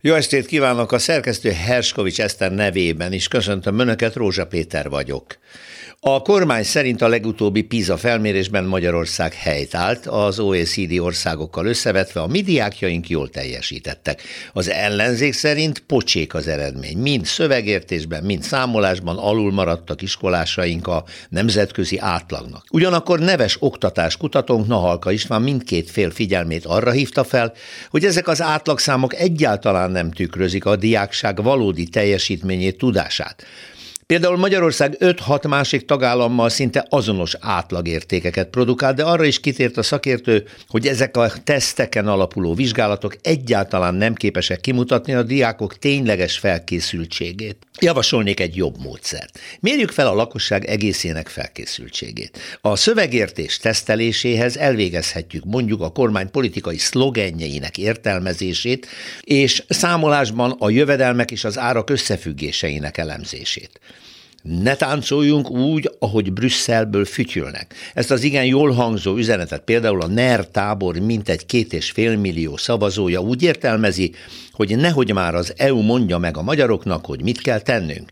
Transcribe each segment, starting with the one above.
Jó estét kívánok a szerkesztő Herskovics Eszter nevében is. Köszöntöm Önöket, Rózsa Péter vagyok. A kormány szerint a legutóbbi PISA felmérésben Magyarország helyt állt, az OECD országokkal összevetve a mi diákjaink jól teljesítettek. Az ellenzék szerint pocsék az eredmény. Mind szövegértésben, mind számolásban alul maradtak iskolásaink a nemzetközi átlagnak. Ugyanakkor neves oktatás kutatónk Nahalka István mindkét fél figyelmét arra hívta fel, hogy ezek az átlagszámok egyáltalán nem tükrözik a diákság valódi teljesítményét, tudását. Például Magyarország 5-6 másik tagállammal szinte azonos átlagértékeket produkál, de arra is kitért a szakértő, hogy ezek a teszteken alapuló vizsgálatok egyáltalán nem képesek kimutatni a diákok tényleges felkészültségét. Javasolnék egy jobb módszert. Mérjük fel a lakosság egészének felkészültségét. A szövegértés teszteléséhez elvégezhetjük mondjuk a kormány politikai szlogenjeinek értelmezését, és számolásban a jövedelmek és az árak összefüggéseinek elemzését. Ne táncoljunk úgy, ahogy Brüsszelből fütyülnek. Ezt az igen jól hangzó üzenetet például a NER tábor mintegy két és fél millió szavazója úgy értelmezi, hogy nehogy már az EU mondja meg a magyaroknak, hogy mit kell tennünk.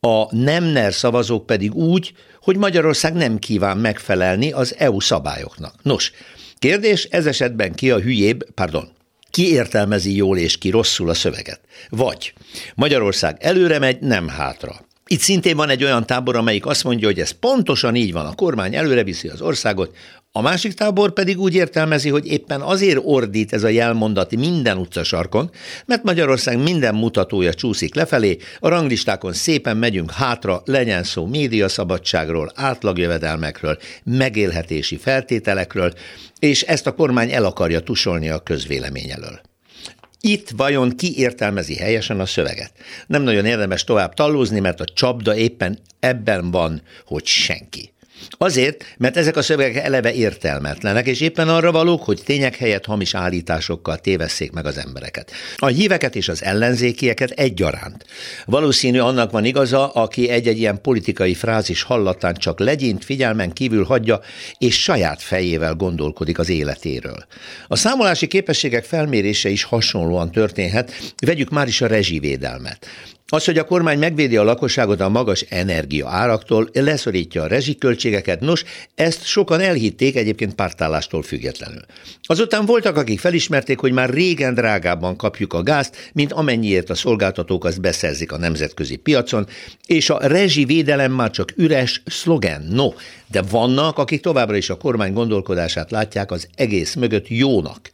A nem NER szavazók pedig úgy, hogy Magyarország nem kíván megfelelni az EU szabályoknak. Nos, kérdés, ez esetben ki a hülyébb, pardon, ki értelmezi jól és ki rosszul a szöveget? Vagy Magyarország előre megy, nem hátra. Itt szintén van egy olyan tábor, amelyik azt mondja, hogy ez pontosan így van, a kormány előre viszi az országot, a másik tábor pedig úgy értelmezi, hogy éppen azért ordít ez a jelmondati minden utcasarkon, mert Magyarország minden mutatója csúszik lefelé, a ranglistákon szépen megyünk hátra, legyen szó médiaszabadságról, átlagjövedelmekről, megélhetési feltételekről, és ezt a kormány el akarja tusolni a közvélemény elől. Itt vajon ki értelmezi helyesen a szöveget? Nem nagyon érdemes tovább tallózni, mert a csapda éppen ebben van, hogy senki. Azért, mert ezek a szövegek eleve értelmetlenek, és éppen arra valók, hogy tények helyett hamis állításokkal tévesszék meg az embereket. A híveket és az ellenzékieket egyaránt. Valószínű annak van igaza, aki egy-egy ilyen politikai frázis hallatán csak legyint figyelmen kívül hagyja, és saját fejével gondolkodik az életéről. A számolási képességek felmérése is hasonlóan történhet, vegyük már is a rezsivédelmet. Az, hogy a kormány megvédi a lakosságot a magas energia áraktól, leszorítja a rezsiköltségeket, nos, ezt sokan elhitték egyébként pártállástól függetlenül. Azután voltak, akik felismerték, hogy már régen drágábban kapjuk a gázt, mint amennyiért a szolgáltatók azt beszerzik a nemzetközi piacon, és a rezsivédelem már csak üres szlogen. No, de vannak, akik továbbra is a kormány gondolkodását látják az egész mögött jónak.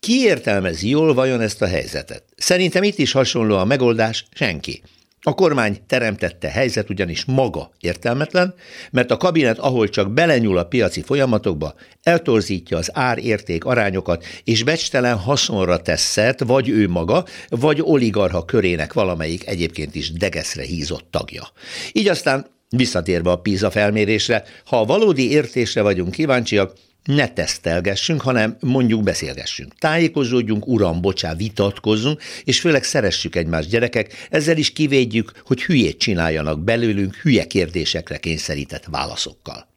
Ki értelmezi jól vajon ezt a helyzetet? Szerintem itt is hasonló a megoldás, senki. A kormány teremtette helyzet ugyanis maga értelmetlen, mert a kabinet, ahol csak belenyúl a piaci folyamatokba, eltorzítja az ár-érték arányokat, és becstelen haszonra tesz vagy ő maga, vagy oligarha körének valamelyik egyébként is degeszre hízott tagja. Így aztán visszatérve a PISA felmérésre, ha a valódi értésre vagyunk kíváncsiak, ne tesztelgessünk, hanem mondjuk beszélgessünk. Tájékozódjunk, uram, bocsá, vitatkozzunk, és főleg szeressük egymást gyerekek, ezzel is kivédjük, hogy hülyét csináljanak belőlünk hülye kérdésekre kényszerített válaszokkal.